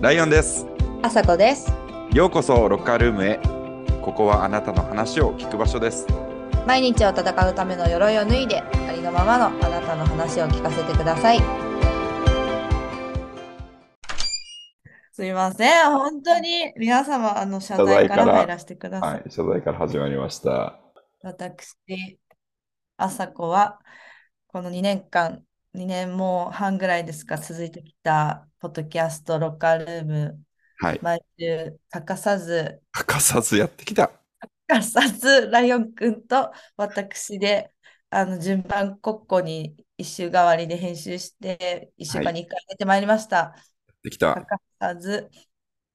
ライオンです。あさこです。ようこそロッカールームへ。ここはあなたの話を聞く場所です。毎日を戦うための鎧を脱いで、ありのままのあなたの話を聞かせてください。すみません。本当に皆様、あの、謝罪から入らせてください。はい、謝罪から始まりました。私、あさこは、この2年間、2年もう半ぐらいですか、続いてきた、ポッドキャスト、ロッカールーム、はい、毎週欠かさず、欠かさずやってきた。欠かさず、ライオンくんと私で、あの、順番国庫に一週替わりで編集して、一週間に一回出てまいりました。きた欠。かさず、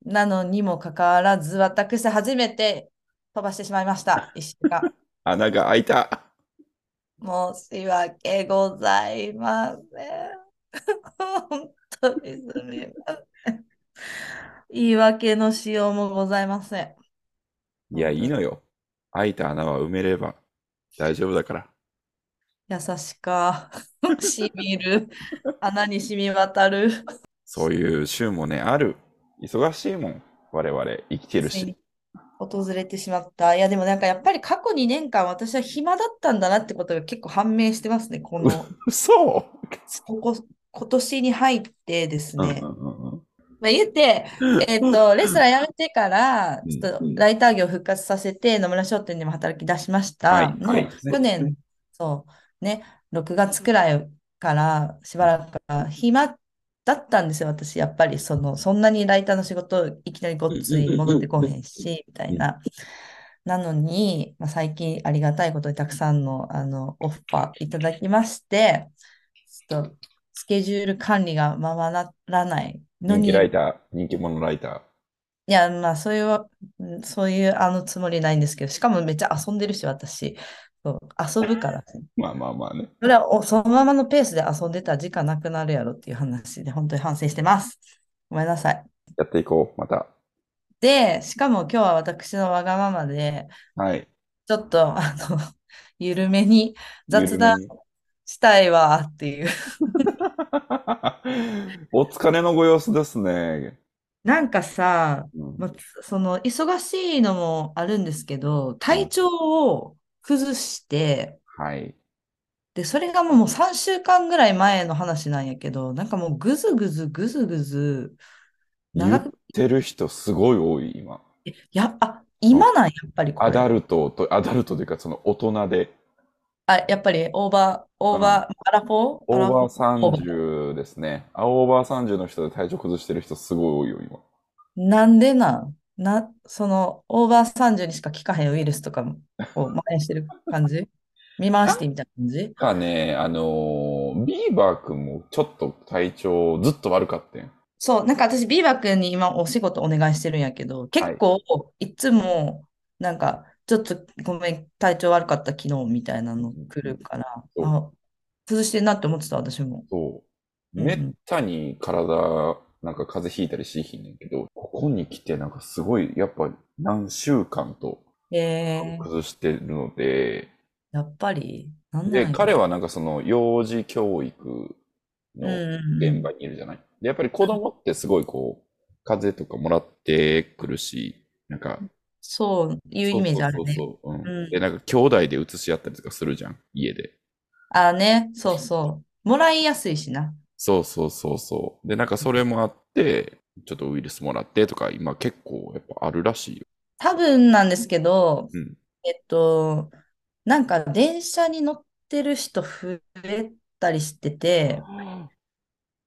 なのにもかかわらず、私初めて飛ばしてしまいました。一週間。穴が開いた。申し訳ございません。本当にすみません。言い訳のしようもございません。いや、いいのよ。開いた穴は埋めれば大丈夫だから。優しか。しみる。穴に染み渡る。そういう週もね、ある。忙しいもん。我々生きてるし。訪れてしまった。いや、でもなんかやっぱり過去2年間私は暇だったんだなってことが結構判明してますね。この、そここ、今年に入ってですね。うんうんうんまあ、言って、えっと、レストラン辞めてから、うんちょっとライター業を復活させて、野村商店でも働き出しました。はいのはい去年、そう、ね、6月くらいからしばらく暇だったんですよ、私。やっぱり、その、そんなにライターの仕事、いきなりごっつい戻ってこへんし、みたいな。なのに、まあ、最近ありがたいことにたくさんの、あのオファーいただきまして、ちょっとスケジュール管理がままならないのに、人気ライター、人気者ライター。いや、まあ、そういう、うんそういうあのつもりないんですけど、しかもめっちゃ遊んでるし、私。そう遊ぶから。まあまあまあね。それはおそのままのペースで遊んでたら時間なくなるやろっていう話で、本当に反省してます。ごめんなさい。やっていこう、また。で、しかも今日は私のわがままで、はい。ちょっと、あの、緩めに雑談したいわっていう。お疲れのご様子ですね。なんかさ、うんまあ、その忙しいのもあるんですけど、体調を崩して、はい。で、それがもう3週間ぐらい前の話なんやけど、なんかもうぐずぐずぐずぐず、言っ長く、てる人すごい多い、今。えや、あ、今なんやっぱりこれ。アダルトと、アダルトというか、その大人で、あ、やっぱりオーバー、オーバー、アラフォー？オーバー30ですね。あ、オーバー30の人で体調崩してる人すごい多いよ、今。なんでなん？な、その、オーバー30にしか効かへんウイルスとかも、を蔓延してる感じ？見回してみたいな感じ？かね、あのービーバー君もちょっと体調ずっと悪かったん。そう、なんか私、ビーバー君に今お仕事お願いしてるんやけど、結構、いつも、なんか、ちょっとごめん、体調悪かった昨日みたいなの来るから、そうあ、崩してんなって思ってた、私も。そう。うんめったに体、なんか風邪ひいたりしひんねんけど、ここに来てなんかすごい、やっぱ何週間とえー、崩してるので、やっぱり、なんで、や彼はなんかその幼児教育のうん現場にいるじゃない。で、やっぱり子供ってすごいこう、風邪とかもらってくるし、なんか、そういうイメージあるね。そうそうそうそう、うんうんで、なんか兄弟で移し合ったりとかするじゃん、家で。ああね、そうそう。もらいやすいしな。そうそうそうそう。で、なんかそれもあって、ちょっとウイルスもらってとか、今結構やっぱあるらしいよ。多分なんですけど、うん。えっと、なんか電車に乗ってる人増えたりしてて、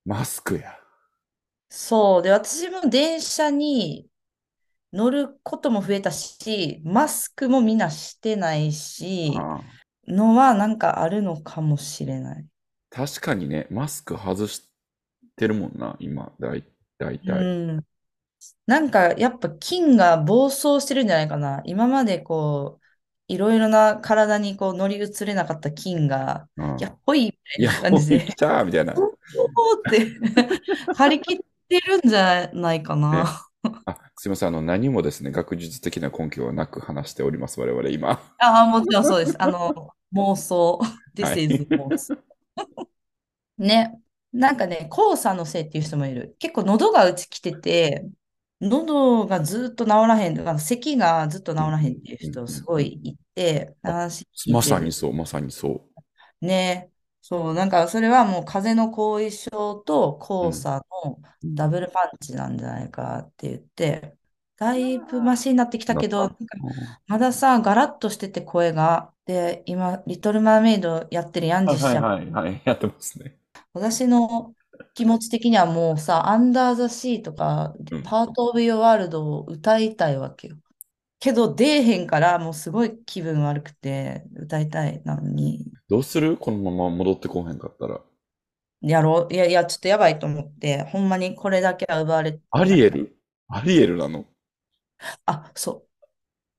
マスクや。そう。で、私も電車に乗ることも増えたし、マスクもみんなしてないし、のはなんかあるのかもしれない。確かにね、マスク外してるもんな、今、だい、だいうたい。ん。なんかやっぱ菌が暴走してるんじゃないかな。今までこう、いろいろな体にこう乗り移れなかった菌が、うや、ほいみいや、たいな感じで、来たみたいな。張り切ってるんじゃないかな。あ、すいません。あの、何もですね、学術的な根拠はなく話しております、我々今。ああ、もちろんそうです。あの、妄想。は This い is 妄想。ね。なんかね、黄砂のせいっていう人もいる。結構喉がうち来てて、喉がずっと治らへん、あの咳がずっと治らへんっていう人すごいいて、あ話ま。さにそう、まさにそね。そう、なんかそれはもう風邪の後遺症と黄ん。砂のうんダブルパンチなんじゃないかって言って、だいぶマシになってきたけど、た。なんかうんまださ、ガラッとしてて声が。で、今、リトル・マーメイドやってるやん、はいはい。はいはい。やってますね。私の気持ち的にはもうさ、アンダー・ザ・シーとか、うん。パート・オブ・ヨー・ワールドを歌いたいわけよ。けど、出えへんから、もうすごい気分悪くて、歌いたいなのに、どうする？このまま戻ってこへんかったら。やろう。いやいや、ちょっとやばいと思って、ほんまにこれだけは奪われアリエルアリエルなの？あ、そう。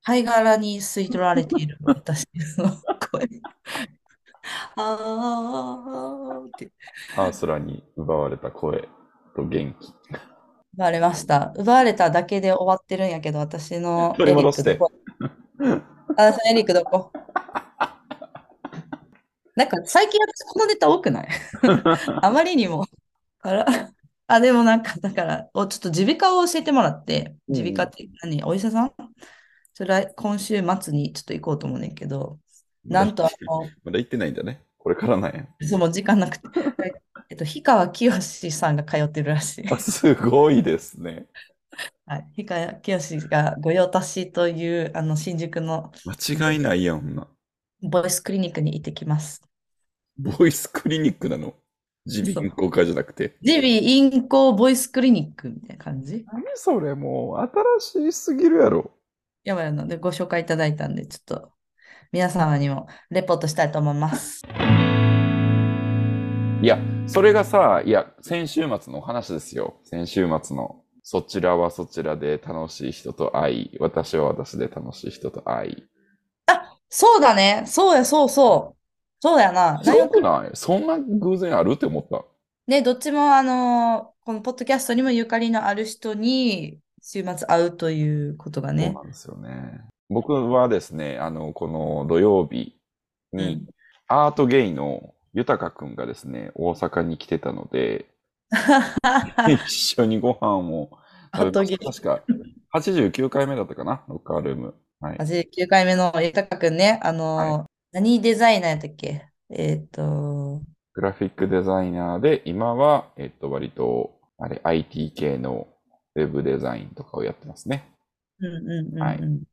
貝殻に吸い取られている私の声。あーってアースラに奪われた声と元気。奪われました。奪われただけで終わってるんやけど、私の 取り戻ックどこ？私のエリックどこ？なんか最近私このネタ多くない？あまりにも。あら、あ、でもなんか、だから、おちょっと耳鼻科を教えてもらって、うん。耳鼻科って何？お医者さん？それは今週末にちょっと行こうと思うねんけど、なんとあの、まだ行ってないんだね。これからなんや。そう、もう時間なくて。えっと、氷川きよしさんが通ってるらしい。あすごいですね。はい。氷川きよしが御用達という、あの、新宿の間違いないやん、ほんな。ボイスクリニックに行ってきます。ボイスクリニックなの？耳鼻咽喉科じゃなくて。耳鼻咽喉ボイスクリニックみたいな感じ？何それもう新しすぎるやろ。やばいのでご紹介いただいたんで、ちょっと皆様にもレポートしたいと思います。いや、それがさ、いや、先週末の話ですよ。先週末の。そちらはそちらで楽しい人と会い、私は私で楽しい人と会い。あ、そうだね。そうや、そうそう。そうやな。すごくないそんな偶然あるって思った。ね、どっちも、あのこのポッドキャストにもゆかりのある人に週末会うということがそうね。なんですよね。僕はですね、あの、この土曜日にうん、アートゲイの豊くんがですね、大阪に来てたので、一緒にご飯を食べました。確か、89回目だったかな、ロッカールーム。はい。89回目の豊くんね、あの何デザイナーやったっけ？えっと、グラフィックデザイナーで、今は、えっと、割と、あれ、IT 系のウェブデザインとかをやってますね。うんうんうんはいうん。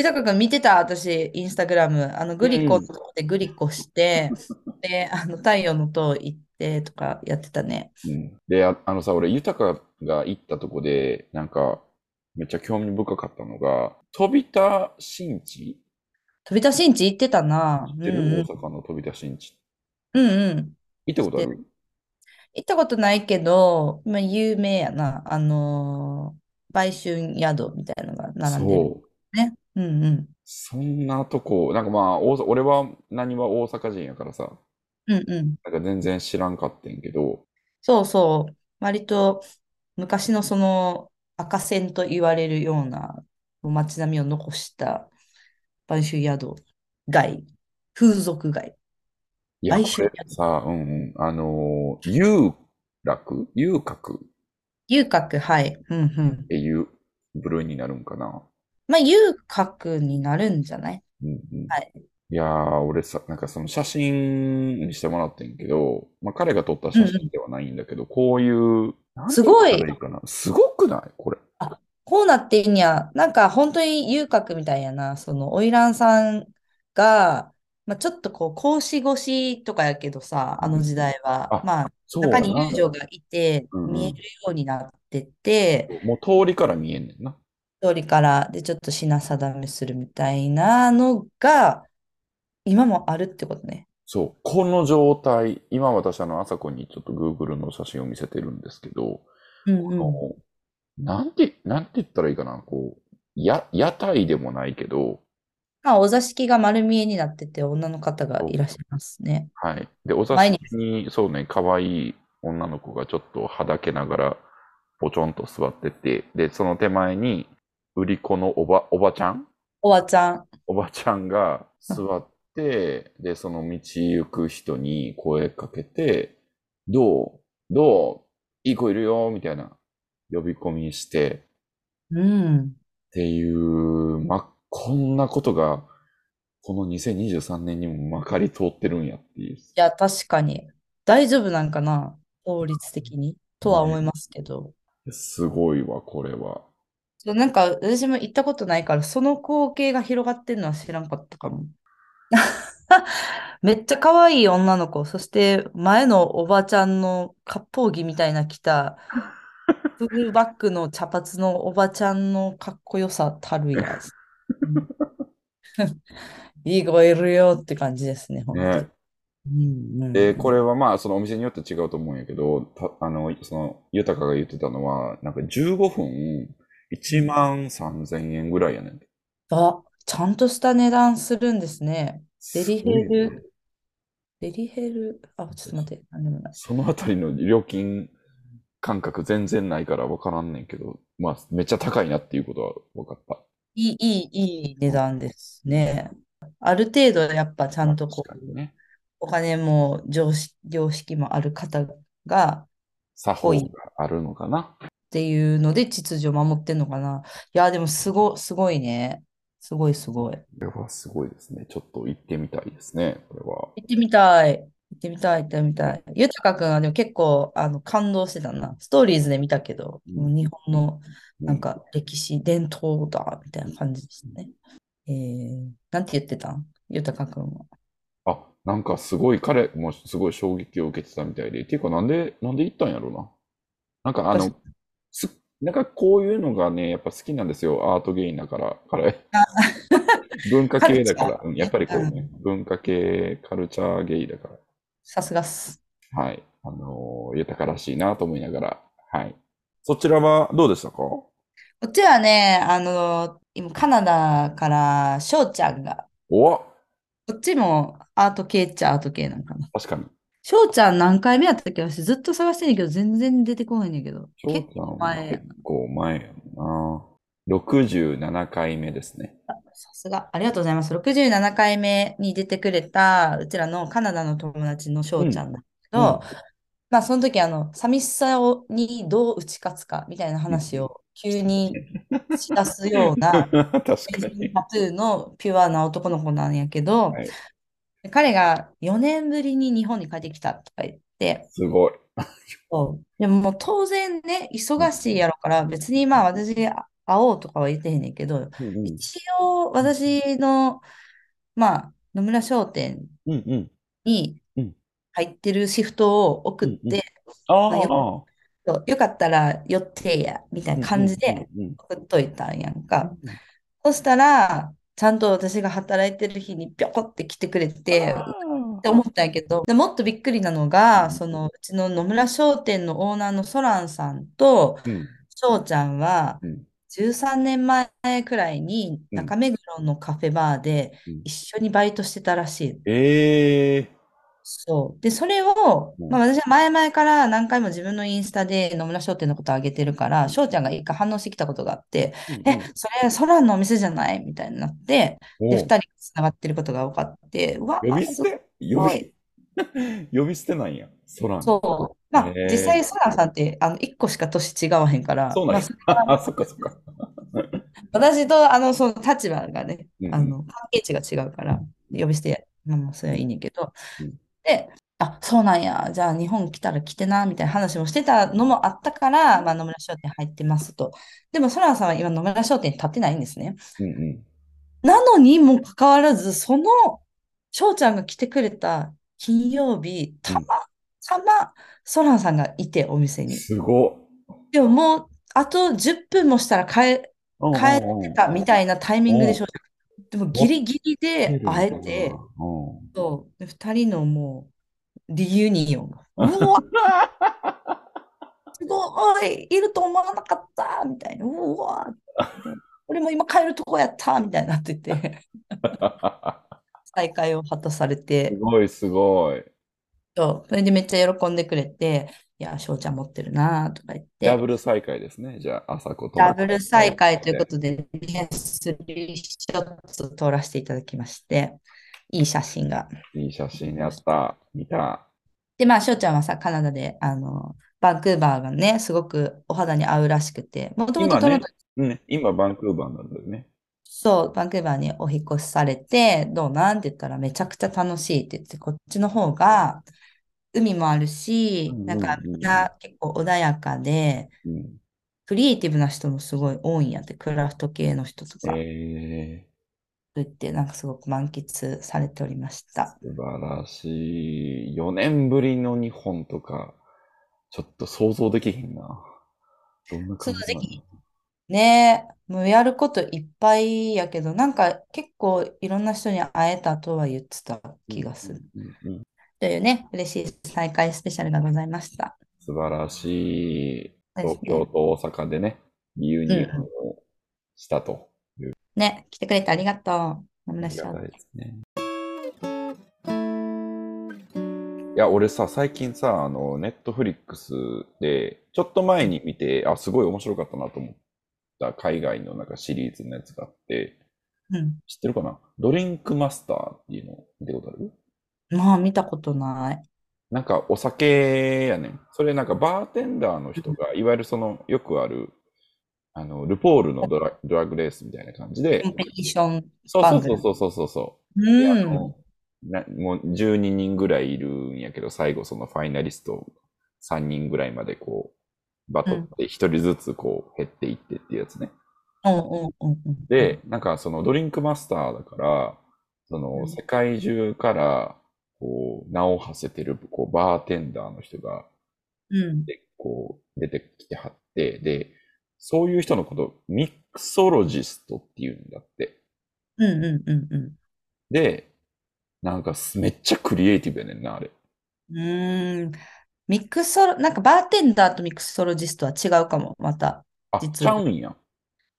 豊くん見てた、私、インスタグラム。あの、グリコのとこでグリコして、で、あの、太陽の塔行ってとかやってたね。うん。で、あ、あのさ、俺、豊が行ったとこで、なんか、めっちゃ興味深かったのが、飛田新地？飛田新地行ってたな。知ってる？うんうん大阪の飛田新地。うんうん。行ったことある行ったことないけど、まあ、有名やな。あのー売春宿みたいなのが並んでるそう。ね。うんうん。そんなとこ、なんかまあ、大阪俺は何は大阪人やからさ、うんうん。なんか全然知らんかってんけど、そうそう。割と昔のその赤線と言われるような街並みを残した売春宿街、風俗街。いや、買こ収れさ、うんうん、あのー、遊楽？遊郭？っ遊郭、はい。うんうん。ていう部類になるんかな。まあ、遊郭になるんじゃない？うんうん。はい。いやー、俺さ、なんかその写真にしてもらってんけど、まあ彼が撮った写真ではないんだけど、こういう、すごい。すごくない？これ。こうなってんや。なんか本当に遊郭みたいやな。その、花魁さんが、まあ、ちょっとこう、格子越しとかやけどさ、あの時代は。あまあ。中に遊女がいて、うんうん見えるようになってて、もう通りから見えんねんな。通りからでちょっと品定めするみたいなのが今もあるってことね。そう。この状態、今私あの、朝子にちょっと Google の写真を見せてるんですけど、うんこのなんて、なんて言ったらいいかな、こう、や、屋台でもないけど、まあ、お座敷が丸見えになってて女の方がいらっしゃいますね。はい。で、お座敷に、そうね、可愛い女の子がちょっとはだけながら、ぽちょんと座ってて、で、その手前に、売り子のおば、おばちゃん？おばちゃん。おばちゃんが座って、で、その道行く人に声かけて、どう？どう？いい子いるよみたいな呼び込みして、うん。っていう、ま、こんなことが、この2023年にもまかり通ってるんやっていう。いや、確かに。大丈夫なんかな？法律的に。とは思いますけど。すごいわ、これは。そうなんか、私も行ったことないから、その光景が広がってるのは知らんかったかも。めっちゃ可愛い女の子、そして前のおばちゃんの割烹着みたいな着た、フルバックの茶髪のおばちゃんのかっこよさたるや。うん いい子いるよって感じですね、本当に。ね。うんうんで、これはまあ、そのお店によって違うと思うんやけど、たあの、その、豊が言ってたのは、なんか15分1万3000円ぐらいやねん。あ、ちゃんとした値段するんですね。デリヘル、デリヘル、あ、ちょっと待って、なんでもない。そのあたりの料金感覚全然ないから分からんねんけど、まあ、めっちゃ高いなっていうことは分かった。いい、いい、いい値段ですね。ある程度、やっぱちゃんとこう、ね。お金も常識、常識もある方が作法があるのかな。っていうので秩序を守ってんのかな。いや、でもすご、すごいね。すごいすごい。これはすごいですね。ちょっと行ってみたいですね。これは。行ってみたい。行ってみたい、行ってみたい。ゆたかくんはでも結構あの感動してたな。ストーリーズで見たけど、うん日本のうなんか歴史、伝統だ、みたいな感じですね。えー、なんて言ってたん？ゆたかくんは。あ、なんかすごい、彼もすごい衝撃を受けてたみたいで。っていうか、なんで、なんで行ったんやろうな。なんかあのなんかこういうのがね、やっぱ好きなんですよ。アートゲインだから、彼。文化系だから、うんやっぱりこうね、文化系、カルチャーゲイだかさすがっす。ら、はい。あのー豊からしいなと思いながら、はい。そちらはどうでしたか？こっちはね、あの、今カナダから翔ちゃんが、おこっちもアート系っちゃアート系なんかな。確かに。翔ちゃん何回目やったっけ私ずっと探してんねんけど、全然出てこないんだけど。結翔ちゃんは構前や結構前やな。67回目ですね。さすが。ありがとうございます。67回目に出てくれた、うちらのカナダの友達の翔ちゃんだけど、まあ、その時、あの、寂しさをにどう打ち勝つかみたいな話を急にしだすような、確かタに。トゥーのピュアな男の子なんやけど、はい彼が4年ぶりに日本に帰ってきたとか言って、すごい。そう。でももう当然ね、忙しいやろから、別にまあ私会おうとかは言ってへんねんけど、うんうん。一応私の、まあ、野村商店うんうん。にうん。入ってるシフトを送って、うんうん。あよかったら寄ってや、みたいな感じでうんうん送っといたんやんか。うん。そしたら、ちゃんと私が働いてる日にぴょこって来てくれて、って思ったんやけど、でもっとびっくりなのが、うん。そのうちの野村商店のオーナーのソランさんとうん。翔ちゃんはうん。13年前くらいにうん。中目黒のカフェバーでうん。一緒にバイトしてたらしい。ええそう。で、それを、うん。まあ私は前々から何回も自分のインスタで野村商店のことを上げてるから、翔ちゃんが一回反応してきたことがあって、え、それ、ソランのお店じゃない？みたいになって、で、二人がつながってることが分かって、うわ、呼び捨て？呼はび、呼び捨てなんや。空の。そう。まあ実際、ソランさんって、あの、一個しか年違わへんから、そうなんや。まあ そっかそっか。私と、あの、その立場がね、うんあの、関係値が違うから、呼び捨て、まあ、まあそれはいいねんけど。うん、で、あ、そうなんや、じゃあ日本来たら来てな、みたいな話もしてたのもあったから、まあ、野村商店入ってますと。でも、ソランさんは今、野村商店に立ってないんですね。うんうん。なのにもかかわらず、その翔ちゃんが来てくれた金曜日、たまたまソランさんがいて、お店に。すごでももう、あと10分もしたら帰、っ。帰ってたみたいなタイミングで翔ちゃん。でもギリギリで会えて、うん。そう、で2人のもう、リユニオンが。うわ、すごい、いると思わなかった、みたいな。うわ、俺も今帰るとこやった、みたいになってて、再会を果たされすて、ごいすごい。そうそれでめっちゃ喜んでくれて、いや、翔ちゃん持ってるな、とか言って。ダブル再会ですね。じゃあ、朝子と。ダブル再会ということで、ね、スリーショット撮らせていただきまして、いい写真が。いい写真やった。見た。で、まあ、しょうちゃんはさ、カナダで、あの、バンクーバーがね、すごくお肌に合うらしくて、もともとトロント、ね、今バンクーバーなんだよね。そう、バンクーバーにお引っ越しされて、どうなん？って言ったらめちゃくちゃ楽しいって言って、こっちの方が海もあるし、なんかみんうんな結構穏やかで、うん。クリエイティブな人もすごい多いんやって、クラフト系の人とか、えと言って、なんかすごく満喫されておりました。ー、素晴らしい。4年ぶりの日本とか、ちょっと想像できひんな。どんなそ感じなの？の時期ねえ、もうやることいっぱいやけど、なんか結構いろんな人に会えたとは言ってたうん気がする。うんうんうんというね、嬉しい再会スペシャルがございました。素晴らしい。東。京と大阪でね、リユニオンうんうん。をしたという、ね、来てくれてありがとう。いね。いや、俺さ、最近さ、あの、ネットフリックスで、ちょっと前に見て、あ、すごい面白かったなと思った海外のなんかシリーズのやつがあって、うん。知ってるかな？ドリンクマスターっていうの見たことある？まあ、見たことない。なんかお酒やねん。それなんかバーテンダーのうん人が、いわゆるそのよくある、あの、ルポールのドラ、ドラッグレースみたいな感じで、コンペティションそうそう番組。そうそうそうそうそう。で、あうん。の、な、もう12人ぐらいいるんやけど、最後そのファイナリスト3人ぐらいまでこう、バうん。トって1人ずつこう減っていってっていうやつね。うんうんうんうんうん。で、なんかそのドリンクマスターだから、その世界中からこう名を馳せてるこうバーテンダーの人がうん。でこう出てきてはって、で、そういう人のことをミックソロジストっていうんだって。うんうんうんうん。で、なんかすめっちゃクリエイティブやねんな、あれ。うーん。ミックスソロ、なんかバーテンダーとミックスソロジストは違うかも、また、あ、ち実は。ゃうんや。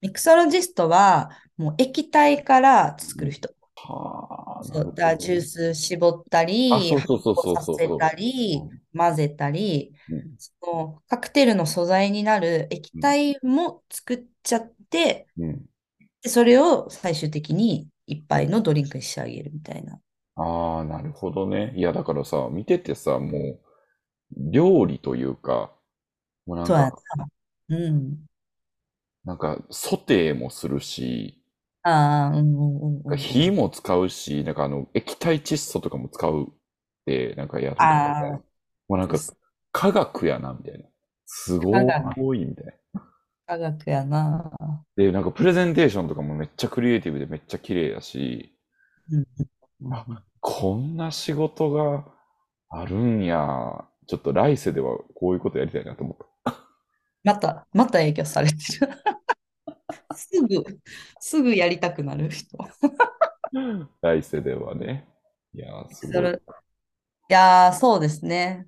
ミクソロジストは、もう液体から作る人。はあ、なそう、るだジュー。ス絞ったあ、り、そう発そうそうそう酵させたり、う。混ぜたり、そのカクテルの素材になる液うん、体も作っちゃって、うん。でそれを最終的に一杯のドリンクに仕上げるみたいな。ああ、なるほどね。いや、だからさ、見ててさ、もう、料理というか、もうなんそうやか、な。うん。なんか、ソテーもするし、ああ、うんうんうん。火も使うし、なんかあの、液体窒素とかも使うって、なんかやるみたいな。ああ、もうなんか、科学やな、みたいな。すごい、みたいな。科学やな。で、なんかプレゼンテーションとかもめっちゃクリエイティブでめっちゃ綺麗だし、こんな仕事があるんや。ちょっと来世ではこういうことやりたいなと思っまた、また影響されてる。すぐ、すぐやりたくなる人。た。来世ではね。いやー、すごい。いやー、そうですね。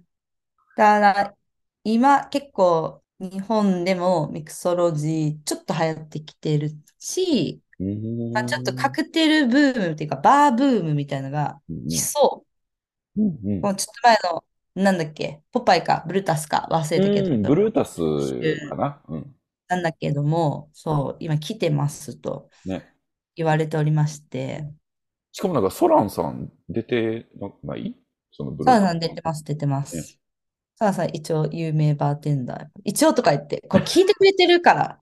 だから、今結構日本でもミクソロジーちょっと流行ってきてるし、うまあ、ちょっと。カクテルブームっていうか、バーブームみたいなのが来うんそう。うん。うんもうちょっと前の、なんだっけ、ポパイか、ブルータスか、忘れうん。たけど、うん、ブルータスか種なうん。なんだけども、そう、今来てますとね。言われておりまして、しかもなんかソランさん出てなない？そのブルータサラさん出てます、出てまスね。す。サラさん一応有名バーテンダー。一応とか言って、これ聞いてくれてるから、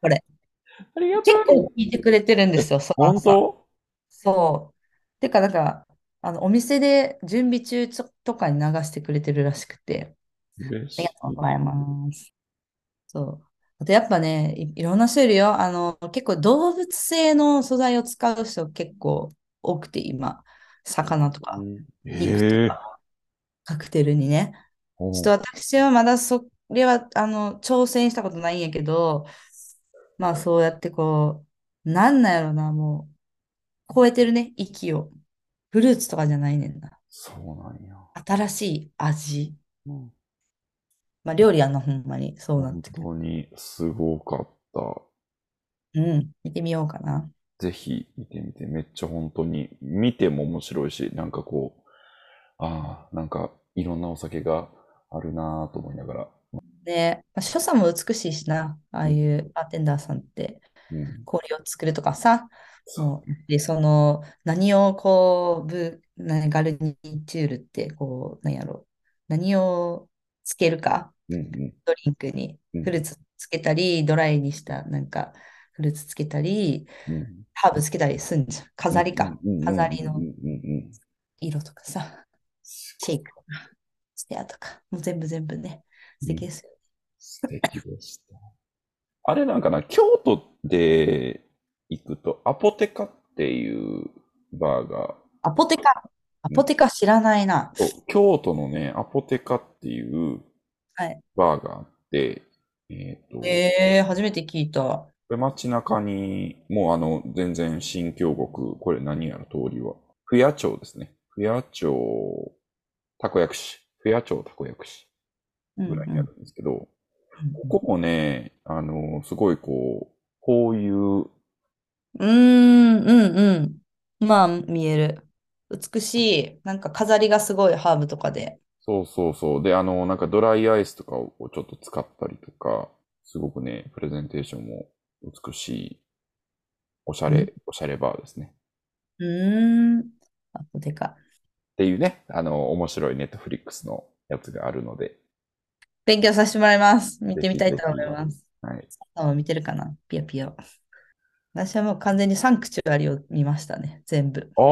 これ。ありがた結構い。聞いてくれてるんでえ、すよ、ソランさん。本当？そう。てか、なんか、あの、お店で準備中とかに流してくれてるらしくて、ありが。とうございます。そう。あとやっぱね、い、いろんな種類よ。あの、結構動物性の素材を使う人結構多くて、今、魚とかうん肉とええかカクテルにね。ちょっと私はまだそれは、あの、挑戦したことないんやけど、まあそうやってこう、なんなんやろな、もう、超えてるね、域を。フルーツとかじゃないねんな。そうなんや。新しい味。うんまあ料理やんな、ほんまに。そうなっ本てくる。当にすごかった。うん、見てみようかな。ぜひ見てみて、めっちゃ本当に見ても面白いし、なんかこう、ああ、なんかいろんなお酒があるなぁと思いながら。で、まあ、所作も美しいしな、ああうん、いうバーテンダーさんってうん、氷を作るとかさ、そもう、で、その、何をこう、ブ、何ガルニチュールって、こう、なんやろ、何をつけるか、うんうん。ドリンクに。うん。フルーツつけたり、ドライにしたなんかフルーツつけたり、うん。ハーブつけたりすんじゃん。飾りか。うんうんうん飾りのうんうんうん色とかさ、シェイクとか、ステアとか、もう全部全部ね、素敵ですよ。素敵でした。あれなんかな、京都で行くと、アポテカっていうバーが、アポテカ。アポテカ知らないな。京都のね、アポテカっていうはい。バーがあって、えっと、えー、初めて聞いた。これ街中に、もうあの、全然新京極、これ何やら通りは、不夜町ですね。不夜町、たこ焼き市。不夜町たこ焼き市うんぐらいにあるんですけど、うんここもね、あの、すごいこう、こういう、うーん、うん、うん。まあ、見える。美しい。なんか飾りがすごいハーブとかで。そうそうそう。で、あの、なんかドライアイスとかをちょっと使ったりとか、すごくね、プレゼンテーションも美しい、おしゃうんれ、おしゃれバーですね。うーん。アポテカ。っていうね、あの、面白いネットフリックスのやつがあるので、勉強させてもらいます。見てみたいと思います。はい。あ見てるかな？ピヨピヨ。私はもう完全にサンクチュアリを見ましたね。全部。あ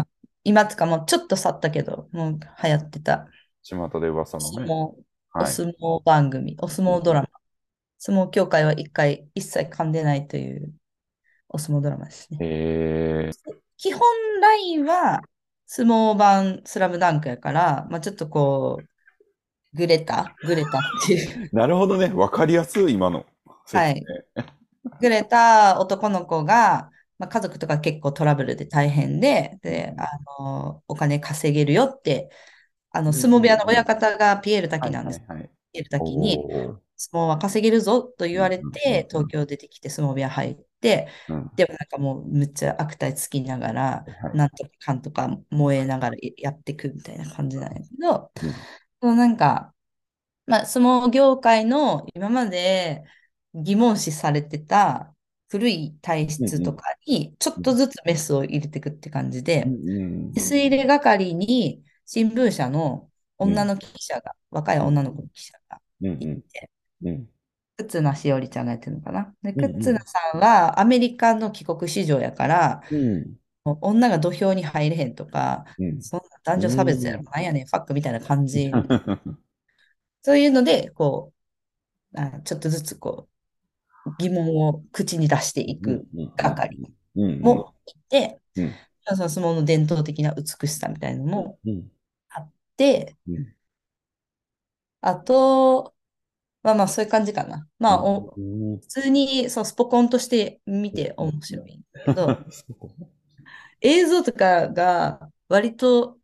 ー、今とかもうちょっと去ったけど、もう流行ってた。巷で噂おのね。おはい。相撲番組、お相撲ドラマ。相撲協会は一回一切噛んでないというお相撲ドラマですね。えー、基本ラインは相撲版スラムダンクやから、まあ、ちょっとこう、グレた、グレたっていう、なるほどね。わかりやすい、今の。はい。グレた男の子が、まあ、家族とか結構トラブルで大変で、で、あの、お金稼げるよって、あの、相撲部屋の親方がピエール滝なんです。はいはいはい。ピエール滝に、相撲は稼げるぞと言われて、東京出てきて相撲部屋入って、うん。でもなんかもうむっちゃ悪態つきながら、はいなんとかかんとか燃えながらやっていくみたいな感じなんやけど、うん。そのなんか、まあ、相撲業界の今まで疑問視されてた古い体質とかにちょっとずつメスを入れていくって感じでう、んうんメス入れ係に新聞社の女の記者が、若い女の子の記者がいて、うん。忽那しおりちゃんがやってるのかな。で、うんうん。忽那さんはアメリカの帰国子女やから、女が土俵に入れへんとか、うん。そんな男女差別やろ、うん。なんやねん、ファックみたいな感じ。そういうので、こう、あちょっとずつこう、疑問を口に出していく係うんもいて、相撲の伝統的な美しさみたいなのもうん。あって、うん。あと、まあまあそういう感じかな。まあ、おうん普通にそうスポコンとして見て面白いけど、映像とかが割と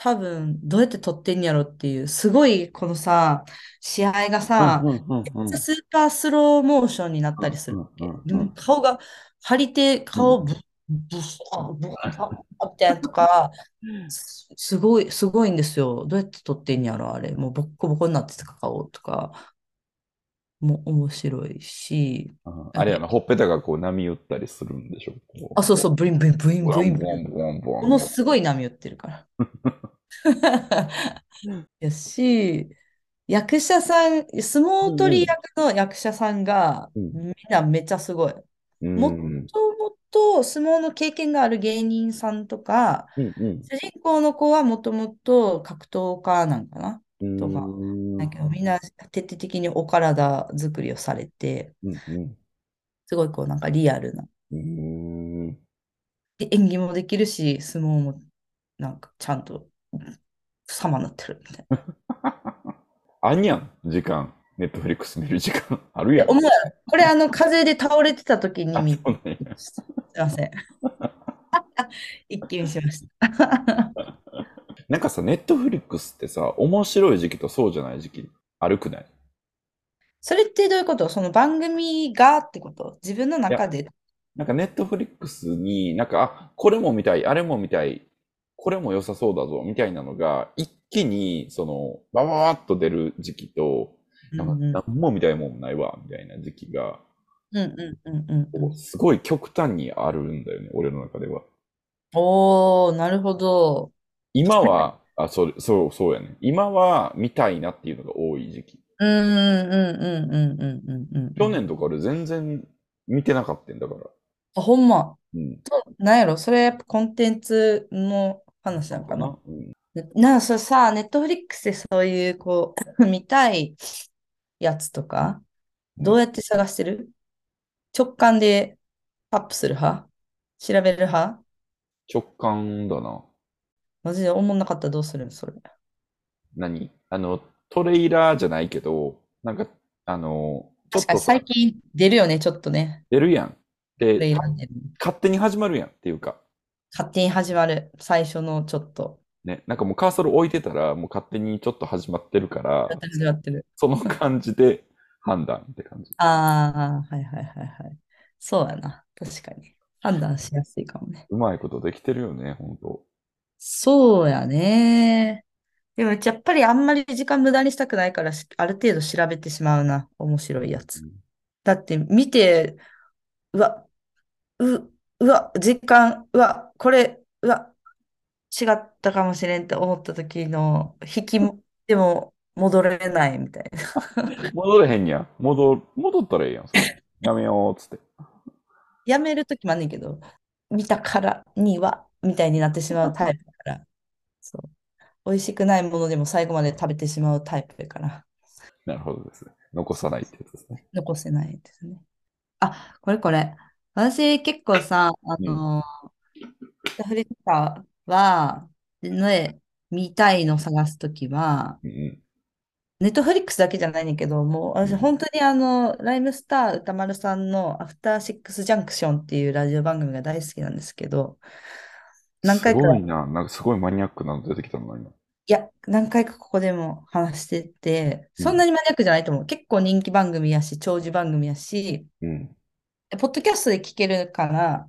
多分どうやって撮ってんやろっていう、すごいこのさ、試合がさ、うんうんうんうんめっちゃスーパースローモーションになったりするわけ。うんうんうんでも顔が張り手、顔ブッ、ブッ、ブッ、みたいなとか、すすごい、すごいんですよ。どうやって撮ってんやろ、あれ。もうボッコボコになってた顔とか、も面白いし、ああれやな、ほっぺたがこう波打ったりするんでしょ？こあ、そうそう、ブリンブリンブリンう。ブリンブボリン。ものすごい波打ってるから。やし、役者さん、相撲取り役の役者さんが、うんみんなめっちゃすごい。うんもっともと相撲の経験がある芸人さんとか、うんうん主人公の子はもともと格闘家なんかな。うんとかうんだけどみんな徹底的にお体作りをされて、うんすごいこうなんかリアルな。演技もできるし、相撲もなんかちゃんと様になってるみたいな。あんにゃん、時間。ネットフリックス見る時間 あるやん。これあの 風邪で倒れてた時にあ見すいません。一気見しました。なんかさ、ネットフリックスってさ、面白い時期とそうじゃない時期あるくない？それってどういうこと？その番組がってこと？自分の中で。なんかネットフリックスになんか、あ、これも見たい、あれも見たい、これも良さそうだぞ、みたいなのが、一気に、その、バババッと出る時期と、なんか何も見たいもんないわ、みたいな時期が、うんうんうんうんうんこうすごい極端にあるんだよね、俺の中では。おー、なるほど。今は、あ、それ、そう、そうやね。今は見たいなっていうのが多い時期。うんうんうんうんうんうんうん。去年とか俺全然見てなかったんだから。あ、ほんま。うん。なんやろそれやっぱコンテンツの話なのかなうん。なあ、それさ、ネットフリックスでそういう、こう、見たいやつとか、どうやって探してる？直感でアップする派？調べる派？直感だな。マジで思んなかったらどうするんそれ。何？あの、トレーラーじゃないけど、なんか、あの、ちょっ確かに最近出るよね、ちょっとね。出るやん。で、レイランで勝手に始まるやんっていうか、勝手に始まる。最初のちょっと。ね、なんかもうカーソル置いてたら、もう勝手にちょっと始まってるから、始まってる。その感じで判断って感じ。ああ、はいはいはいはい。そうやな。確かに。判断しやすいかもね。うまいことできてるよね、本当。そうやね。でも、やっぱりあんまり時間無駄にしたくないから、しある程度調べてしまうな。面白いやつ。だって見て、うわ、う、うわ、時間、うわ、これ、うわ、違ったかもしれんって思った時の引きでも戻れないみたいな。戻れへんやん。戻、戻ったらええやん。やめよう、つって。やめる時もあんねんけど、見たからには、みたいになってしまうタイプ。そう。美味しくないものでも最後まで食べてしまうタイプだから。なるほどですね。残さないってやつですね。残せないですね。あ、これこれ。私結構さ、あの、フリとかは、ね、見たいの探すときは、うんうん。ネットフリックスだけじゃないねんだけど、もう私うん本当にあの、ライムスター歌丸さんのアフターシックスジャンクションっていうラジオ番組が大好きなんですけど、何回かすごいな。なんかすごいマニアックなの出てきたの今。いや、何回かここでも話してて、うんそんなにマニアックじゃないと思う。結構人気番組やし、長寿番組やし、うん。でポッドキャストで聞けるから、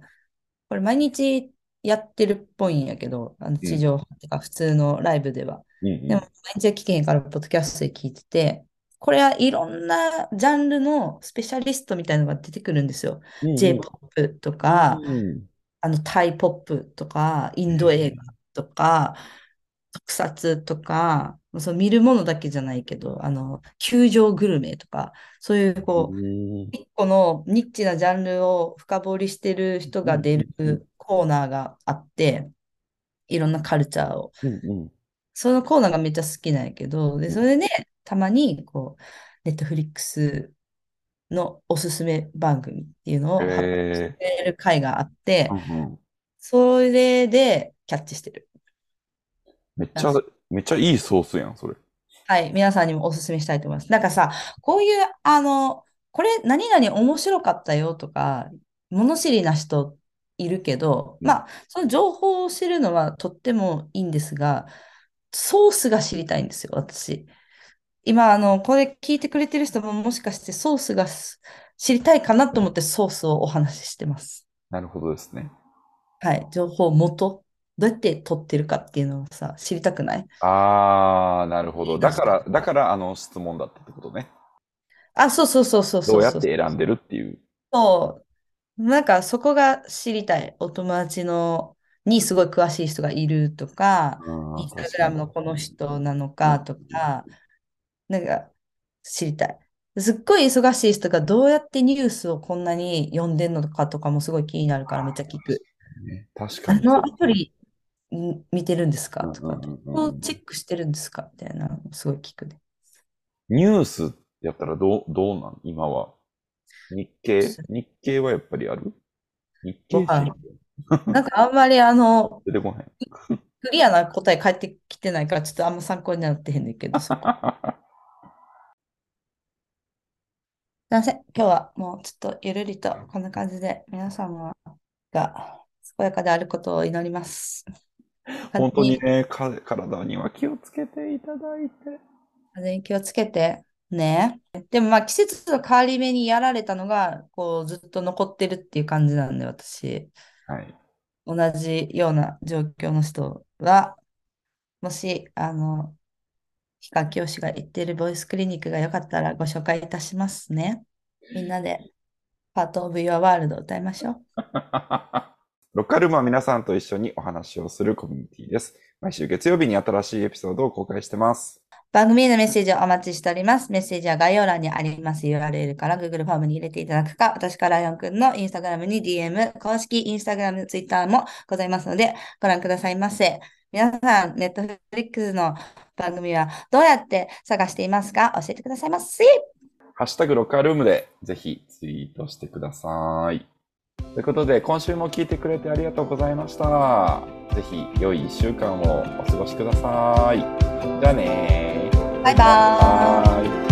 これ毎日やってるっぽいんやけど、あの地上波とか普通のライブでは。うんうんでも毎日は聞けへんから、ポッドキャストで聞いてて、これはいろんなジャンルのスペシャリストみたいなのが出てくるんですよ。うんうん J-POP とか、うんあのタイポップとか、インド映画とか、特撮とか、その見るものだけじゃないけど、あの、球場グルメとか、そういうこう、うん。一個のニッチなジャンルを深掘りしてる人が出るコーナーがあって、いろんなカルチャーを。うんうん。そのコーナーがめっちゃ好きなんやけど、で、それで、たまに、こう、ネットフリックスのおすすめ番組っていうのを発表してくれる回があってそれでキャッチしてる。めっちゃ、めっちゃいいソースやん、それ。はい、皆さんにもおすすめしたいと思います。なんかさ、こういう、あの、これ何々面白かったよとか、物知りな人いるけど、うんまあ、その情報を知るのはとってもいいんですが、ソースが知りたいんですよ、私。今、あの、これ聞いてくれてる人ももしかしてソースがす知りたいかなと思ってソースをお話ししてます。なるほどですね。はい、情報元、どうやって取ってるかっていうのをさ、知りたくない？あー、なるほど。だから、だからあの質問だったってことね。あ、そうそうそうそうそうそうどうやって選んでるっていう。そう。なんかそこが知りたい。お友達のにすごい詳しい人がいるとか、インスタグラムのこの人なのかとか、なんか知りたい。すっごい忙しい人がどうやってニュースをこんなに読んでんのかとかもすごい気になるからめっちゃ聞く。ね確かに。あのアプリん見てるんですか？とか、うんうチェックしてるんですか？みたいなのすごい聞くね。ニュースやったらどう、どうなん？今は。日経？日経はやっぱりある？日経なんかあんまりあの、出てこへん。クリアな答え返ってきてないからちょっとあんま参考になってへんねんけど、そこすいません。今日はもうちょっとゆるりとこんな感じで皆様が健やかであることを祈ります。本当にね、か体には気をつけていただいて。風に気をつけてね。でもまあ季節の変わり目にやられたのがこうずっと残ってるっていう感じなんで私、はい。同じような状況の人は、もしあの、氷川きよしが言っているボイスクリニックがよかったらご紹介いたしますね。みんなでパートオブユアワールドを歌いましょう。ロッカルームは皆さんと一緒にお話をするコミュニティです。毎週月曜日に新しいエピソードを公開してます。番組へのメッセージをお待ちしております。メッセージは概要欄にあります URL から Google フォームに入れていただくか、私からライオンくんのインスタグラムに DM、公式インスタグラム、ツイッターもございますので、ご覧くださいませ。皆さん、ネットフリックスの番組はどうやって探していますか？教えてくださいませ。ハッシュタグロッカールームでぜひツイートしてください。ということで、今週も聞いてくれてありがとうございました。ぜひ良い1週間をお過ごしください。じゃあねーバイバーイイ。